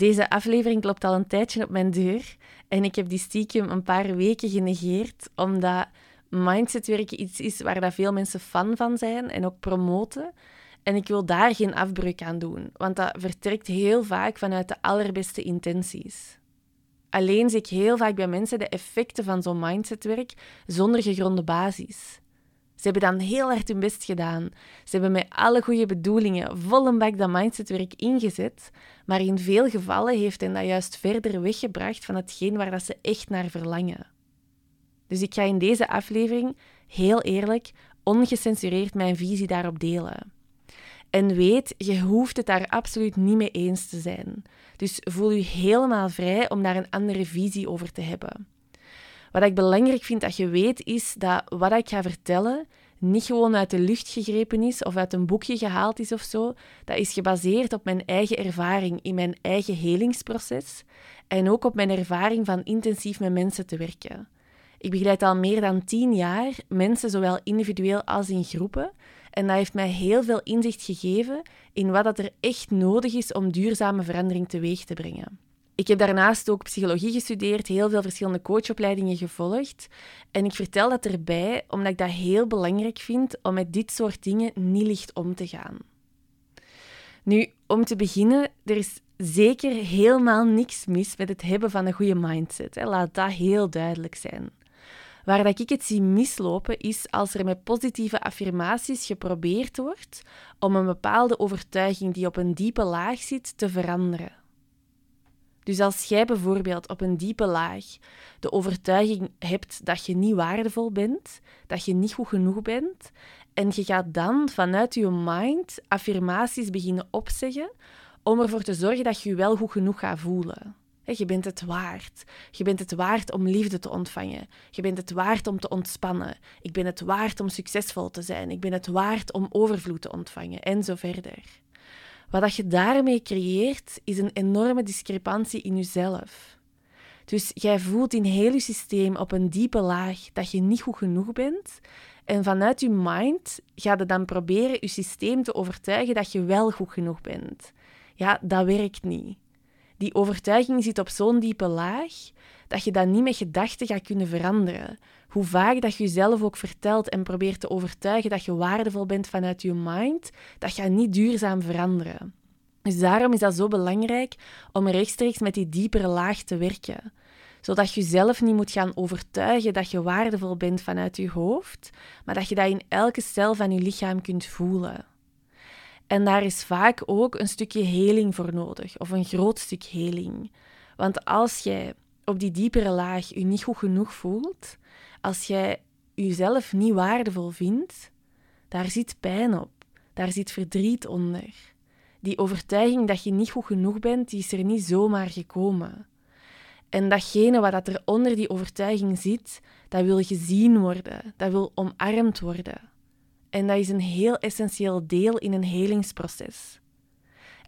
Deze aflevering klopt al een tijdje op mijn deur en ik heb die stiekem een paar weken genegeerd, omdat mindsetwerken iets is waar dat veel mensen fan van zijn en ook promoten. En ik wil daar geen afbreuk aan doen, want dat vertrekt heel vaak vanuit de allerbeste intenties. Alleen zie ik heel vaak bij mensen de effecten van zo'n mindsetwerk zonder gegronde basis. Ze hebben dan heel hard hun best gedaan. Ze hebben met alle goede bedoelingen vol een bak dat mindsetwerk ingezet, maar in veel gevallen heeft hen dat juist verder weggebracht van hetgeen waar dat ze echt naar verlangen. Dus ik ga in deze aflevering heel eerlijk, ongecensureerd mijn visie daarop delen. En weet, je hoeft het daar absoluut niet mee eens te zijn. Dus voel je helemaal vrij om daar een andere visie over te hebben. Wat ik belangrijk vind dat je weet, is dat wat ik ga vertellen niet gewoon uit de lucht gegrepen is of uit een boekje gehaald is of zo. Dat is gebaseerd op mijn eigen ervaring in mijn eigen helingsproces en ook op mijn ervaring van intensief met mensen te werken. Ik begeleid al meer dan tien jaar mensen, zowel individueel als in groepen. En dat heeft mij heel veel inzicht gegeven in wat er echt nodig is om duurzame verandering teweeg te brengen. Ik heb daarnaast ook psychologie gestudeerd, heel veel verschillende coachopleidingen gevolgd. En ik vertel dat erbij omdat ik dat heel belangrijk vind om met dit soort dingen niet licht om te gaan. Nu, om te beginnen, er is zeker helemaal niks mis met het hebben van een goede mindset. Laat dat heel duidelijk zijn. Waar dat ik het zie mislopen is als er met positieve affirmaties geprobeerd wordt om een bepaalde overtuiging die op een diepe laag zit te veranderen. Dus als jij bijvoorbeeld op een diepe laag de overtuiging hebt dat je niet waardevol bent, dat je niet goed genoeg bent, en je gaat dan vanuit je mind affirmaties beginnen opzeggen om ervoor te zorgen dat je je wel goed genoeg gaat voelen. Je bent het waard. Je bent het waard om liefde te ontvangen. Je bent het waard om te ontspannen. Ik ben het waard om succesvol te zijn. Ik ben het waard om overvloed te ontvangen. En zo verder. Wat je daarmee creëert, is een enorme discrepantie in jezelf. Dus jij voelt in heel je systeem op een diepe laag dat je niet goed genoeg bent. En vanuit je mind ga je dan proberen je systeem te overtuigen dat je wel goed genoeg bent. Ja, dat werkt niet die overtuiging zit op zo'n diepe laag dat je dat niet met gedachten gaat kunnen veranderen. Hoe vaak dat je jezelf ook vertelt en probeert te overtuigen dat je waardevol bent vanuit je mind, dat gaat niet duurzaam veranderen. Dus daarom is dat zo belangrijk om rechtstreeks met die diepere laag te werken. Zodat je jezelf niet moet gaan overtuigen dat je waardevol bent vanuit je hoofd, maar dat je dat in elke cel van je lichaam kunt voelen. En daar is vaak ook een stukje heling voor nodig, of een groot stuk heling. Want als jij op die diepere laag je niet goed genoeg voelt, als jij jezelf niet waardevol vindt, daar zit pijn op, daar zit verdriet onder. Die overtuiging dat je niet goed genoeg bent, die is er niet zomaar gekomen. En datgene wat er onder die overtuiging zit, dat wil gezien worden, dat wil omarmd worden. En dat is een heel essentieel deel in een helingsproces.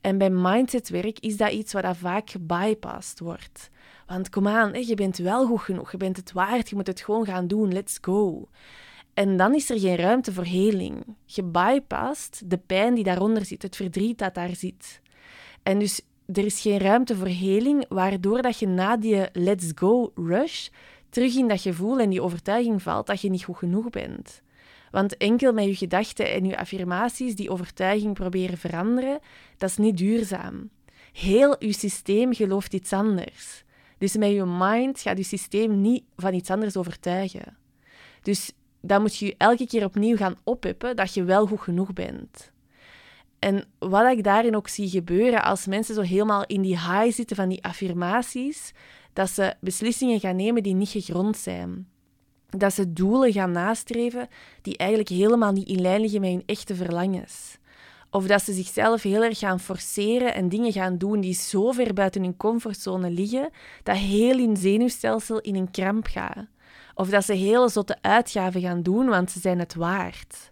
En bij mindsetwerk is dat iets wat vaak gebypast wordt. Want kom aan, je bent wel goed genoeg, je bent het waard, je moet het gewoon gaan doen, let's go. En dan is er geen ruimte voor heling. Je bypast de pijn die daaronder zit, het verdriet dat daar zit. En dus er is geen ruimte voor heling, waardoor dat je na die let's go rush terug in dat gevoel en die overtuiging valt dat je niet goed genoeg bent. Want enkel met je gedachten en je affirmaties die overtuiging proberen veranderen, dat is niet duurzaam. Heel je systeem gelooft iets anders. Dus met je mind gaat je systeem niet van iets anders overtuigen. Dus dan moet je elke keer opnieuw gaan oppeppen dat je wel goed genoeg bent. En wat ik daarin ook zie gebeuren als mensen zo helemaal in die high zitten van die affirmaties, dat ze beslissingen gaan nemen die niet gegrond zijn dat ze doelen gaan nastreven die eigenlijk helemaal niet in lijn liggen met hun echte verlangens. Of dat ze zichzelf heel erg gaan forceren en dingen gaan doen die zo ver buiten hun comfortzone liggen, dat heel hun zenuwstelsel in een kramp gaat. Of dat ze hele zotte uitgaven gaan doen, want ze zijn het waard.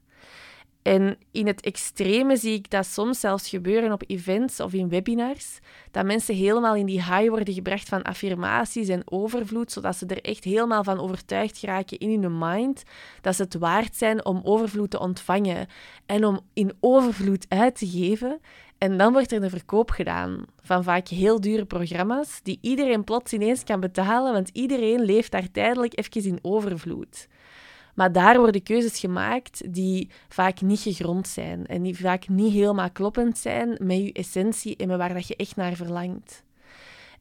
En in het extreme zie ik dat soms zelfs gebeuren op events of in webinars, dat mensen helemaal in die high worden gebracht van affirmaties en overvloed, zodat ze er echt helemaal van overtuigd geraken in hun mind dat ze het waard zijn om overvloed te ontvangen en om in overvloed uit te geven. En dan wordt er een verkoop gedaan van vaak heel dure programma's die iedereen plots ineens kan betalen, want iedereen leeft daar tijdelijk even in overvloed. Maar daar worden keuzes gemaakt die vaak niet gegrond zijn en die vaak niet helemaal kloppend zijn met je essentie en met waar dat je echt naar verlangt.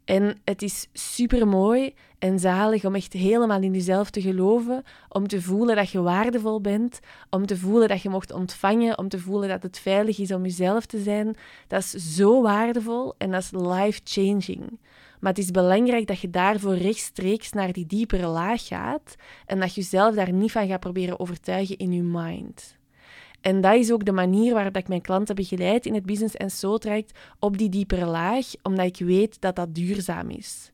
En het is super mooi en zalig om echt helemaal in jezelf te geloven, om te voelen dat je waardevol bent, om te voelen dat je mocht ontvangen, om te voelen dat het veilig is om jezelf te zijn. Dat is zo waardevol en dat is life-changing. Maar het is belangrijk dat je daarvoor rechtstreeks naar die diepere laag gaat en dat je jezelf daar niet van gaat proberen overtuigen in je mind. En dat is ook de manier waarop ik mijn klanten begeleid in het Business en Soul traject op die diepere laag, omdat ik weet dat dat duurzaam is.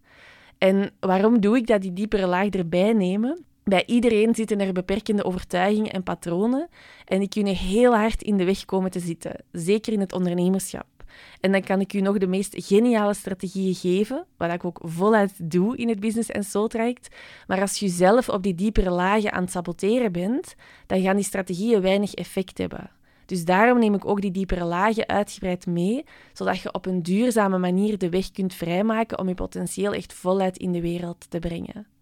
En waarom doe ik dat die diepere laag erbij nemen? Bij iedereen zitten er beperkende overtuigingen en patronen en die kunnen heel hard in de weg komen te zitten, zeker in het ondernemerschap. En dan kan ik u nog de meest geniale strategieën geven, wat ik ook voluit doe in het Business en Soul traject. Maar als je zelf op die diepere lagen aan het saboteren bent, dan gaan die strategieën weinig effect hebben. Dus daarom neem ik ook die diepere lagen uitgebreid mee, zodat je op een duurzame manier de weg kunt vrijmaken om je potentieel echt voluit in de wereld te brengen.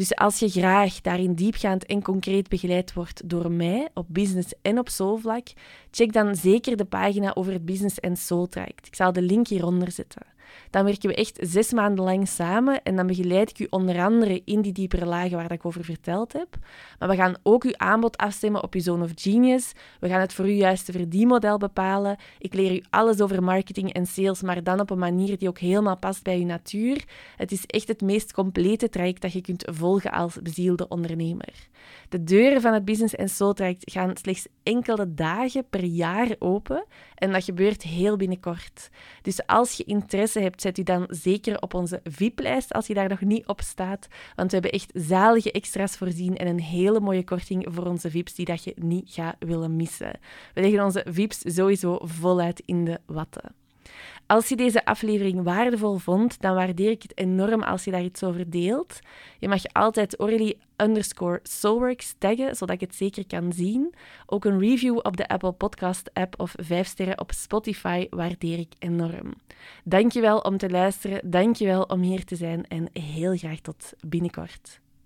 Dus als je graag daarin diepgaand en concreet begeleid wordt door mij op business en op soulvlak, check dan zeker de pagina over het Business en Soul traject. Ik zal de link hieronder zetten. Dan werken we echt zes maanden lang samen en dan begeleid ik u onder andere in die diepere lagen waar ik over verteld heb. Maar we gaan ook uw aanbod afstemmen op uw Zone of Genius. We gaan het voor u juiste verdienmodel bepalen. Ik leer u alles over marketing en sales, maar dan op een manier die ook helemaal past bij uw natuur. Het is echt het meest complete traject dat je kunt volgen als bezielde ondernemer. De deuren van het Business en Soul traject gaan slechts enkele dagen per jaar open en dat gebeurt heel binnenkort. Dus als je zet u dan zeker op onze VIP-lijst als je daar nog niet op staat, want we hebben echt zalige extra's voorzien en een hele mooie korting voor onze VIP's die dat je niet gaat willen missen. We leggen onze VIP's sowieso voluit in de watten. Als je deze aflevering waardevol vond, dan waardeer ik het enorm als je daar iets over deelt. Je mag altijd Orly underscore Soulworks taggen, zodat ik het zeker kan zien. Ook een review op de Apple Podcast app of 5 sterren op Spotify waardeer ik enorm. Dankjewel om te luisteren, dankjewel om hier te zijn en heel graag tot binnenkort.